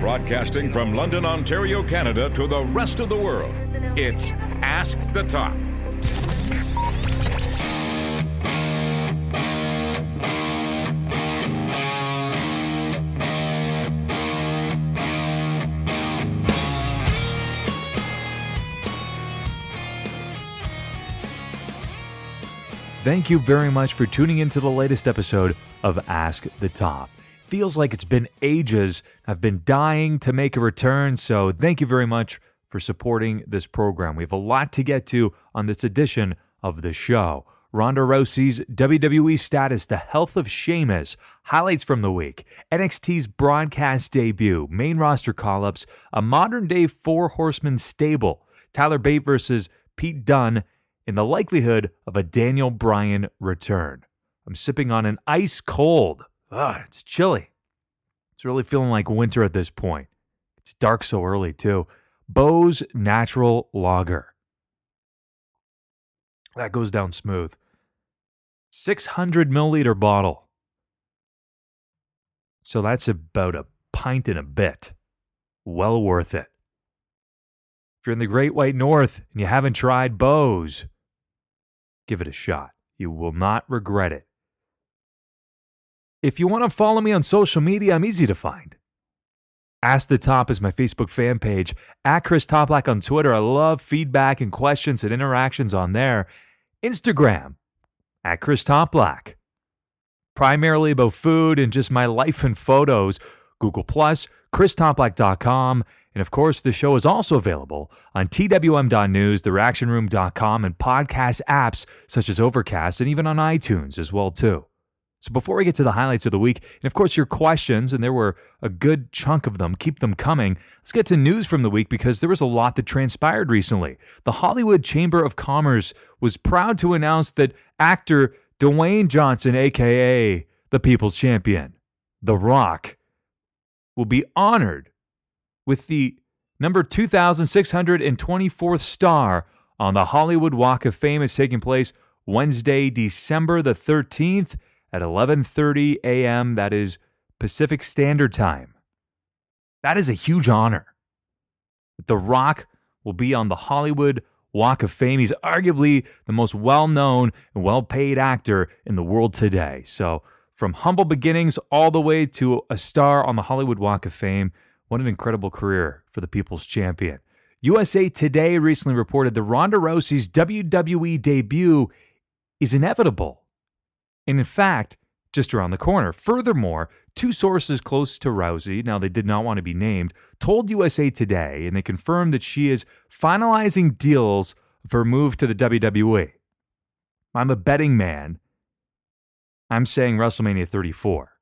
Broadcasting from London, Ontario, Canada to the rest of the world, it's Ask the Top. Thank you very much for tuning into the latest episode of Ask the Top. Feels like it's been ages. I've been dying to make a return, so thank you very much for supporting this program. We have a lot to get to on this edition of the show. Ronda Rousey's WWE status, the health of Sheamus, highlights from the week, NXT's broadcast debut, main roster call ups, a modern day four horsemen stable, Tyler Bate versus Pete Dunne, and the likelihood of a Daniel Bryan return. I'm sipping on an ice cold. Ah, it's chilly. It's really feeling like winter at this point. It's dark so early, too. Bo's Natural Lager. That goes down smooth. 600 milliliter bottle. So that's about a pint and a bit. Well worth it. If you're in the Great White North and you haven't tried Bo's, give it a shot. You will not regret it. If you want to follow me on social media, I'm easy to find. Ask the Top is my Facebook fan page. At Chris Toplack on Twitter. I love feedback and questions and interactions on there. Instagram, at Chris Toplack. Primarily about food and just my life and photos. Google Plus, ChrisToplack.com, and of course, the show is also available on TWM.news, TheReactionRoom.com, and podcast apps such as Overcast, and even on iTunes as well too. So before we get to the highlights of the week, and of course your questions, and there were a good chunk of them, keep them coming. Let's get to news from the week because there was a lot that transpired recently. The Hollywood Chamber of Commerce was proud to announce that actor Dwayne Johnson, aka the People's Champion, The Rock, will be honored with the number 2624th star on the Hollywood Walk of Fame. It's taking place Wednesday, December the 13th at 11:30 a.m. That is Pacific Standard Time. That is a huge honor. The Rock will be on the Hollywood Walk of Fame. He's arguably the most well-known and well-paid actor in the world today. So, from humble beginnings all the way to a star on the Hollywood Walk of Fame, what an incredible career for the People's Champion. USA Today recently reported that Ronda Rousey's WWE debut is inevitable. And in fact, just around the corner. Furthermore, two sources close to Rousey, now they did not want to be named, told USA Today and they confirmed that she is finalizing deals for move to the WWE. I'm a betting man. I'm saying WrestleMania 34.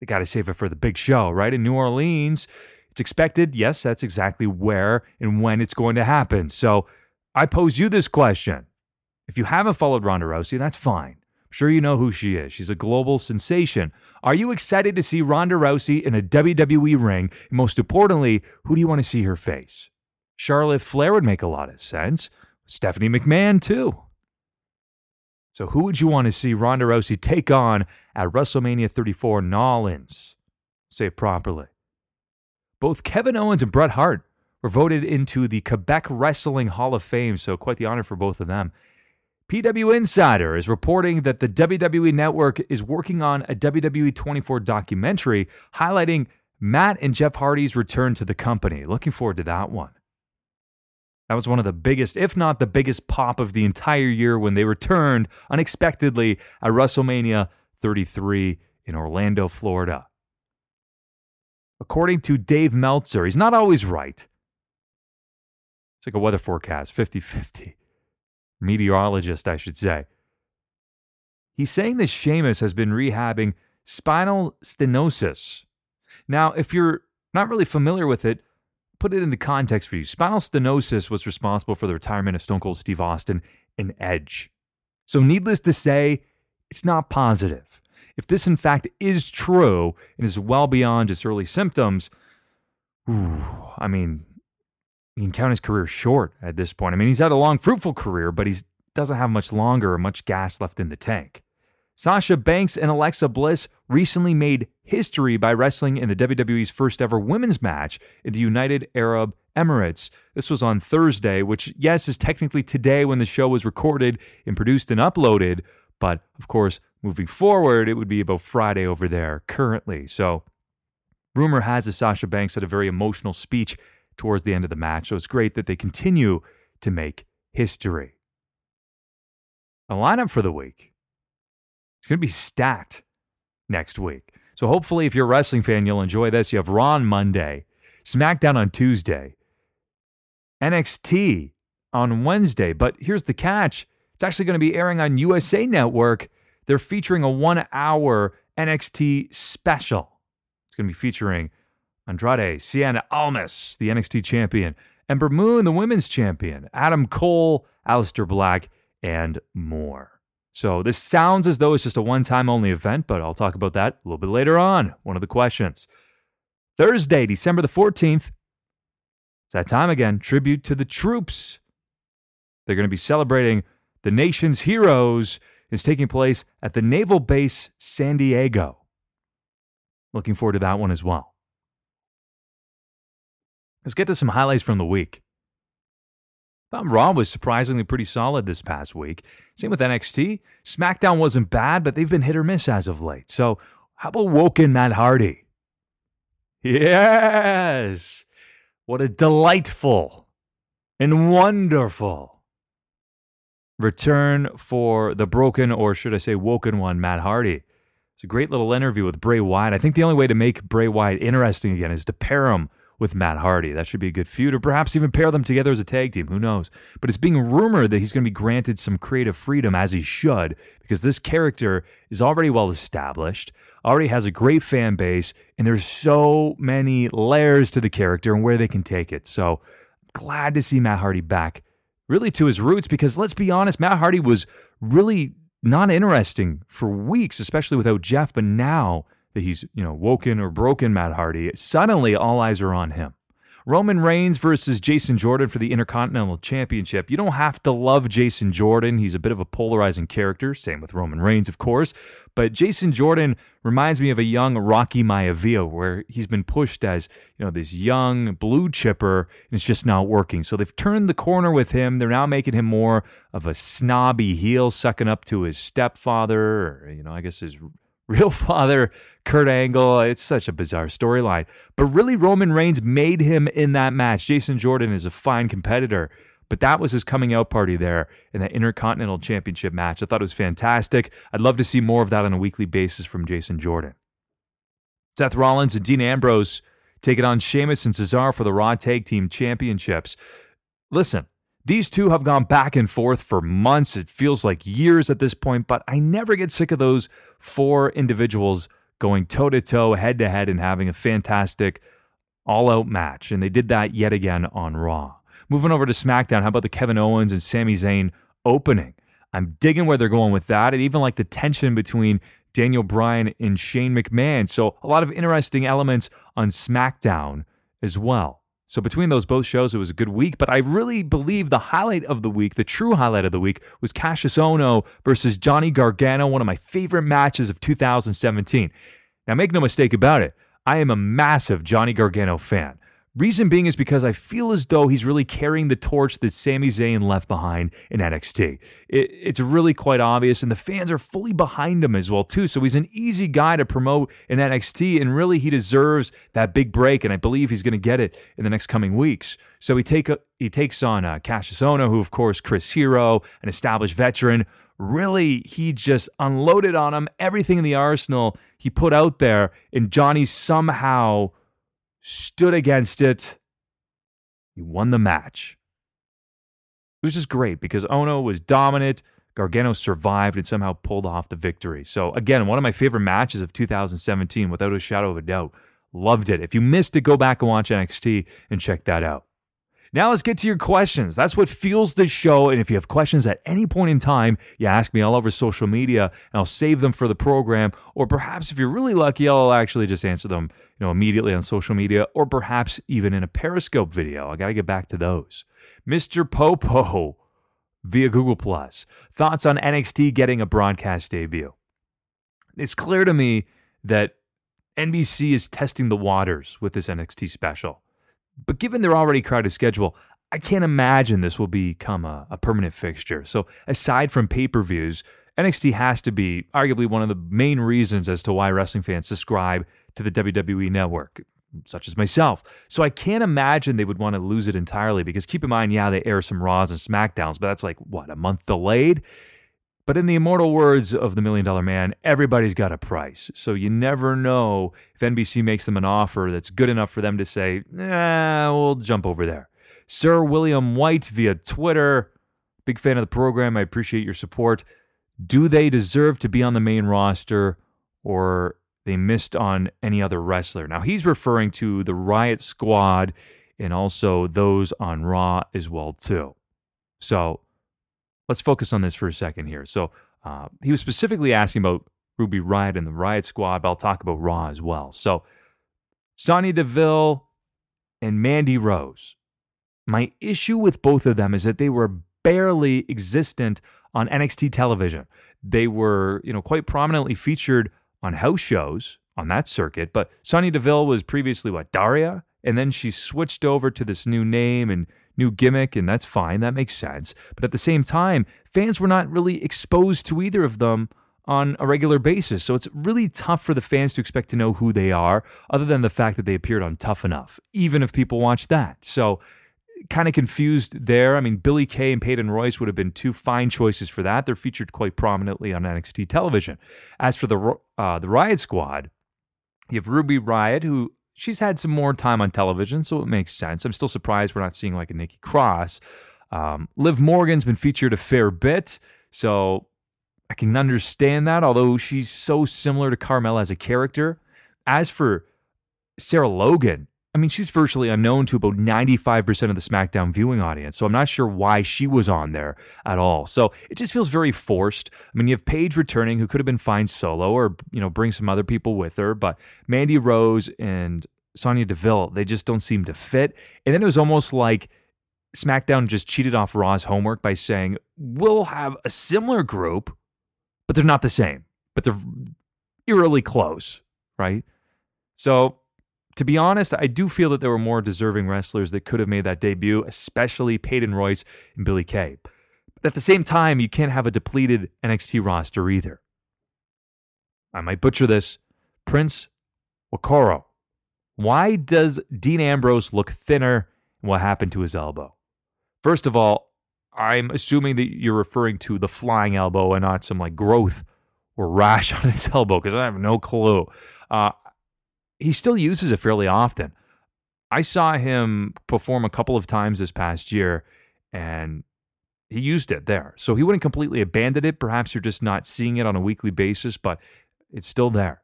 They got to save it for the big show, right? In New Orleans, it's expected. Yes, that's exactly where and when it's going to happen. So I pose you this question. If you haven't followed Ronda Rousey, that's fine. Sure you know who she is. She's a global sensation. Are you excited to see Ronda Rousey in a WWE ring? And most importantly, who do you want to see her face? Charlotte Flair would make a lot of sense. Stephanie McMahon, too. So, who would you want to see Ronda Rousey take on at WrestleMania 34 Nollins? Say it properly. Both Kevin Owens and Bret Hart were voted into the Quebec Wrestling Hall of Fame, so quite the honor for both of them. PW Insider is reporting that the WWE Network is working on a WWE 24 documentary highlighting Matt and Jeff Hardy's return to the company. Looking forward to that one. That was one of the biggest, if not the biggest pop of the entire year when they returned unexpectedly at WrestleMania 33 in Orlando, Florida. According to Dave Meltzer, he's not always right. It's like a weather forecast 50 50. Meteorologist, I should say. He's saying that Sheamus has been rehabbing spinal stenosis. Now, if you're not really familiar with it, put it into context for you. Spinal stenosis was responsible for the retirement of Stone Cold Steve Austin and Edge. So, needless to say, it's not positive. If this, in fact, is true and is well beyond just early symptoms, ooh, I mean, you can count his career short at this point. I mean, he's had a long, fruitful career, but he doesn't have much longer or much gas left in the tank. Sasha Banks and Alexa Bliss recently made history by wrestling in the WWE's first ever women's match in the United Arab Emirates. This was on Thursday, which, yes, is technically today when the show was recorded and produced and uploaded. But of course, moving forward, it would be about Friday over there currently. So, rumor has it Sasha Banks had a very emotional speech towards the end of the match. So, it's great that they continue to make history. A lineup for the week. It's going to be stacked next week. So hopefully, if you're a wrestling fan, you'll enjoy this. You have Raw on Monday, SmackDown on Tuesday, NXT on Wednesday. But here's the catch it's actually going to be airing on USA Network. They're featuring a one hour NXT special. It's going to be featuring Andrade, Cien Almas, the NXT champion, Ember Moon, the women's champion, Adam Cole, Aleister Black, and more. So this sounds as though it's just a one time only event, but I'll talk about that a little bit later on. One of the questions. Thursday, December the 14th. It's that time again. Tribute to the troops. They're going to be celebrating the nation's heroes. is taking place at the Naval Base San Diego. Looking forward to that one as well. Let's get to some highlights from the week. Thought Raw was surprisingly pretty solid this past week. Same with NXT. SmackDown wasn't bad, but they've been hit or miss as of late. So, how about Woken Matt Hardy? Yes! What a delightful and wonderful return for the broken, or should I say, woken one, Matt Hardy. It's a great little interview with Bray Wyatt. I think the only way to make Bray Wyatt interesting again is to pair him with Matt Hardy. That should be a good feud, or perhaps even pair them together as a tag team. Who knows? But it's being rumored that he's going to be granted some creative freedom, as he should, because this character is already well established, already has a great fan base, and there's so many layers to the character and where they can take it. So glad to see Matt Hardy back, really to his roots, because let's be honest, Matt Hardy was really not interesting for weeks, especially without Jeff, but now that he's, you know, woken or broken Matt Hardy, suddenly all eyes are on him. Roman Reigns versus Jason Jordan for the Intercontinental Championship. You don't have to love Jason Jordan. He's a bit of a polarizing character. Same with Roman Reigns, of course. But Jason Jordan reminds me of a young Rocky Maivia, where he's been pushed as, you know, this young blue chipper, and it's just not working. So they've turned the corner with him. They're now making him more of a snobby heel, sucking up to his stepfather, or, you know, I guess his real father, Kurt Angle. It's such a bizarre storyline. But really, Roman Reigns made him in that match. Jason Jordan is a fine competitor. But that was his coming out party there in that Intercontinental Championship match. I thought it was fantastic. I'd love to see more of that on a weekly basis from Jason Jordan. Seth Rollins and Dean Ambrose take it on Sheamus and Cesaro for the Raw Tag Team Championships. Listen, these two have gone back and forth for months. It feels like years at this point, but I never get sick of those four individuals going toe to toe, head to head, and having a fantastic all out match. And they did that yet again on Raw. Moving over to SmackDown, how about the Kevin Owens and Sami Zayn opening? I'm digging where they're going with that. And even like the tension between Daniel Bryan and Shane McMahon. So, a lot of interesting elements on SmackDown as well. So between those both shows, it was a good week. But I really believe the highlight of the week, the true highlight of the week, was Kassius Ohno versus Johnny Gargano, one of my favorite matches of 2017. Now, make no mistake about it, I am a massive Johnny Gargano fan. Reason being is because I feel as though he's really carrying the torch that Sami Zayn left behind in NXT. It, it's really quite obvious, and the fans are fully behind him as well too. So he's an easy guy to promote in NXT, and really he deserves that big break, and I believe he's going to get it in the next coming weeks. So he take a, he takes on uh, Kassius Ohno, who of course Chris Hero, an established veteran. Really, he just unloaded on him everything in the arsenal he put out there, and Johnny somehow stood against it. He won the match. It was just great because Ohno was dominant. Gargano survived and somehow pulled off the victory. So, again, one of my favorite matches of 2017, without a shadow of a doubt. Loved it. If you missed it, go back and watch NXT and check that out. Now let's get to your questions. That's what fuels the show. And if you have questions at any point in time, you ask me all over social media and I'll save them for the program. Or perhaps if you're really lucky, I'll actually just answer them, you know, immediately on social media or perhaps even in a Periscope video. I got to get back to those. Mr. Popo via Google Plus. Thoughts on NXT getting a broadcast debut? it's clear to me that NBC is testing the waters with this NXT special. But given their already crowded schedule, I can't imagine this will become a, a permanent fixture. So, aside from pay per views, NXT has to be arguably one of the main reasons as to why wrestling fans subscribe to the WWE network, such as myself. So, I can't imagine they would want to lose it entirely because keep in mind, yeah, they air some Raws and SmackDowns, but that's like, what, a month delayed? But in the immortal words of the Million Dollar Man, everybody's got a price. So you never know if NBC makes them an offer that's good enough for them to say, nah, we'll jump over there. Sir William White via Twitter, big fan of the program. I appreciate your support. Do they deserve to be on the main roster or they missed on any other wrestler? Now he's referring to the Riot Squad and also those on Raw as well too. So let's focus on this for a second here. So uh, he was specifically asking about Ruby Riot and the Riot Squad, but I'll talk about Raw as well. So Sonya Deville and Mandy Rose. My issue with both of them is that they were barely existent on NXT television. They were, you know, quite prominently featured on house shows on that circuit, but Sonya Deville was previously what Daria, and then she switched over to this new name and new gimmick, and that's fine. That makes sense. But at the same time, fans were not really exposed to either of them on a regular basis. So it's really tough for the fans to expect to know who they are, other than the fact that they appeared on Tough Enough, even if people watch that. So kind of confused there. I mean, Billy Kay and Peyton Royce would have been two fine choices for that. They're featured quite prominently on NXT television. As for the uh, the Riot Squad, you have Ruby Riot, who she's had some more time on television, so it makes sense. I'm still surprised we're not seeing like a Nikki Cross. Um, Liv Morgan's been featured a fair bit, so I can understand that, although she's so similar to Carmella as a character. As for Sarah Logan, I mean, she's virtually unknown to about 95% of the SmackDown viewing audience. So I'm not sure why she was on there at all. So it just feels very forced. I mean, you have Paige returning, who could have been fine solo or, you know, bring some other people with her. But Mandy Rose and Sonya Deville, they just don't seem to fit. And then it was almost like SmackDown just cheated off Raw's homework by saying, we'll have a similar group, but they're not the same, but they're eerily close, right? So to be honest, I do feel that there were more deserving wrestlers that could have made that debut, especially Peyton Royce and Billy Kay. But at the same time, you can't have a depleted NXT roster either. I might butcher this. Prince Wakoro. Why does Dean Ambrose look thinner and what happened to his elbow? First of all, I'm assuming that you're referring to the flying elbow and not some like growth or rash on his elbow because I have no clue. Uh, he still uses it fairly often. I saw him perform a couple of times this past year and he used it there. So he wouldn't completely abandon it. Perhaps you're just not seeing it on a weekly basis, but it's still there.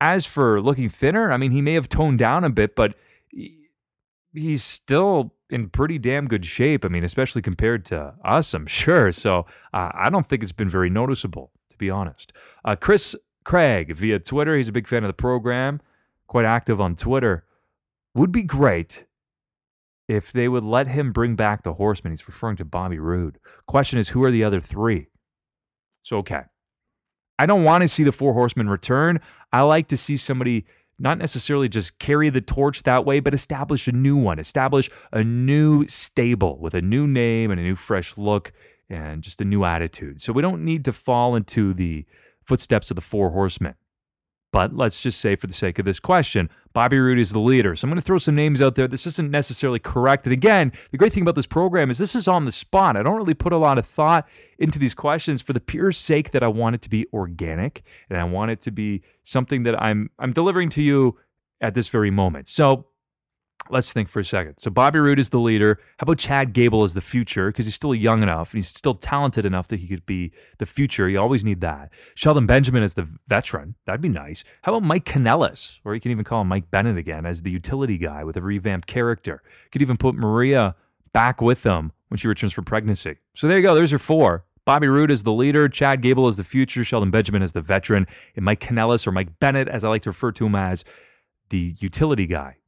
As for looking thinner, I mean, he may have toned down a bit, but he's still in pretty damn good shape. I mean, especially compared to us, I'm sure. So uh, I don't think it's been very noticeable, to be honest. Uh, Chris Craig via Twitter, he's a big fan of the program quite active on Twitter, would be great if they would let him bring back the horseman. He's referring to Bobby Roode. Question is, who are the other three? So, okay. I don't want to see the four horsemen return. I like to see somebody not necessarily just carry the torch that way, but establish a new one, establish a new stable with a new name and a new fresh look and just a new attitude. So we don't need to fall into the footsteps of the four horsemen. But let's just say, for the sake of this question, Bobby Roode is the leader. So I'm going to throw some names out there. This isn't necessarily correct. And again, the great thing about this program is this is on the spot. I don't really put a lot of thought into these questions for the pure sake that I want it to be organic and I want it to be something that I'm I'm delivering to you at this very moment. So Let's think for a second. So Bobby Roode is the leader. How about Chad Gable as the future? Because he's still young enough and he's still talented enough that he could be the future. You always need that. Shelton Benjamin as the veteran. That'd be nice. How about Mike Kanellis? Or you can even call him Mike Bennett again as the utility guy with a revamped character. Could even put Maria back with them when she returns from pregnancy. So there you go. There's your four. Bobby Roode is the leader, Chad Gable is the future, Shelton Benjamin is the veteran, and Mike Kanellis, or Mike Bennett, as I like to refer to him as, the utility guy.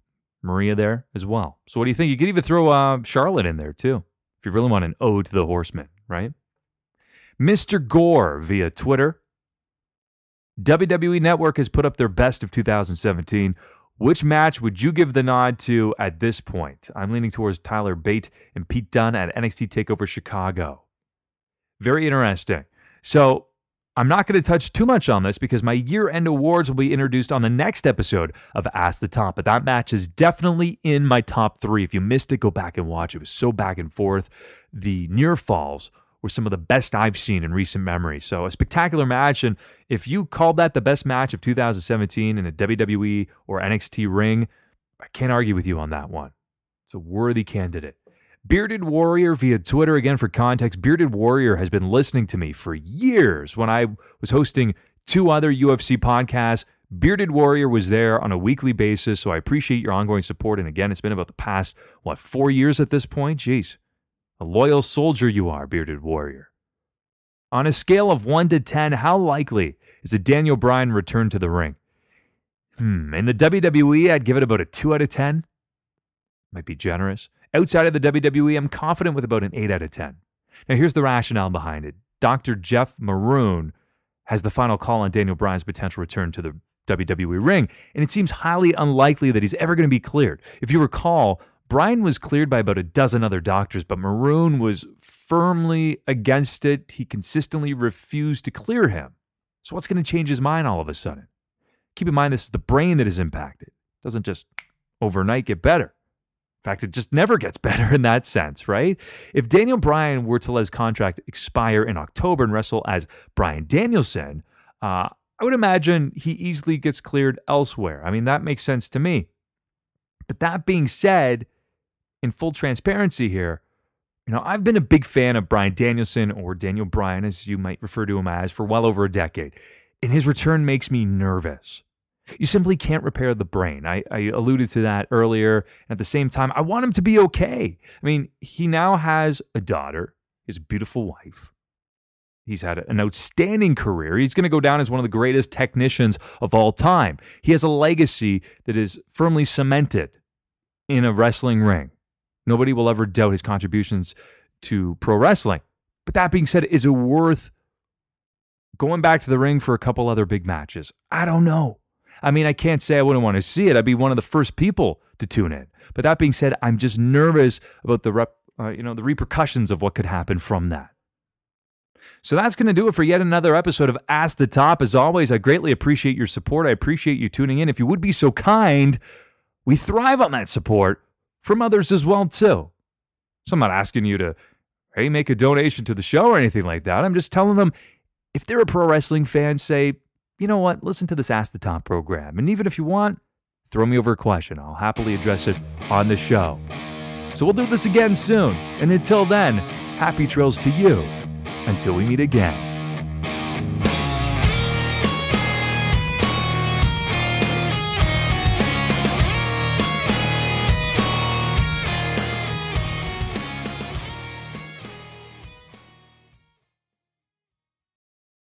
Maria there as well. So what do you think? You could even throw uh, Charlotte in there too, if you really want an ode to the horsemen, right? Mr. Gore via Twitter. WWE Network has put up their best of 2017. Which match would you give the nod to at this point? I'm leaning towards Tyler Bate and Pete Dunne at NXT TakeOver Chicago. Very interesting. So I'm not going to touch too much on this because my year end awards will be introduced on the next episode of Ask the Top. But that match is definitely in my top three. If you missed it, go back and watch. It was so back and forth. The near falls were some of the best I've seen in recent memory. So a spectacular match. And if you called that the best match of 2017 in a WWE or NXT ring, I can't argue with you on that one. It's a worthy candidate. Bearded Warrior via Twitter. Again, for context, Bearded Warrior has been listening to me for years when I was hosting two other UFC podcasts. Bearded Warrior was there on a weekly basis, so I appreciate your ongoing support. And again, it's been about the past, what, four years at this point? Jeez. A loyal soldier you are, Bearded Warrior. On a scale of 1 to 10, how likely is a Daniel Bryan return to the ring? Hmm, in the WWE, I'd give it about a 2 out of 10. Might be generous. Outside of the WWE, I'm confident with about an 8 out of 10. Now, here's the rationale behind it Dr. Jeff Maroon has the final call on Daniel Bryan's potential return to the WWE ring, and it seems highly unlikely that he's ever going to be cleared. If you recall, Bryan was cleared by about a dozen other doctors, but Maroon was firmly against it. He consistently refused to clear him. So, what's going to change his mind all of a sudden? Keep in mind, this is the brain that is impacted. It doesn't just overnight get better. In fact, it just never gets better in that sense, right? If Daniel Bryan were to let his contract expire in October and wrestle as Bryan Danielson, uh, I would imagine he easily gets cleared elsewhere. I mean, that makes sense to me. But that being said, in full transparency here, you know, I've been a big fan of Bryan Danielson or Daniel Bryan, as you might refer to him as, for well over a decade. And his return makes me nervous. You simply can't repair the brain. I, I alluded to that earlier. At the same time, I want him to be okay. I mean, he now has a daughter, his beautiful wife. He's had an outstanding career. He's going to go down as one of the greatest technicians of all time. He has a legacy that is firmly cemented in a wrestling ring. Nobody will ever doubt his contributions to pro wrestling. But that being said, is it worth going back to the ring for a couple other big matches? I don't know. I mean, I can't say I wouldn't want to see it. I'd be one of the first people to tune in. But that being said, I'm just nervous about the rep, uh, you know, the repercussions of what could happen from that. So that's going to do it for yet another episode of Ask the Top. As always, I greatly appreciate your support. I appreciate you tuning in. If you would be so kind, we thrive on that support from others as well too. So I'm not asking you to hey make a donation to the show or anything like that. I'm just telling them if they're a pro wrestling fan, say you know what, listen to this Ask the Top program. And even if you want, throw me over a question. I'll happily address it on the show. So we'll do this again soon. And until then, happy trails to you until we meet again.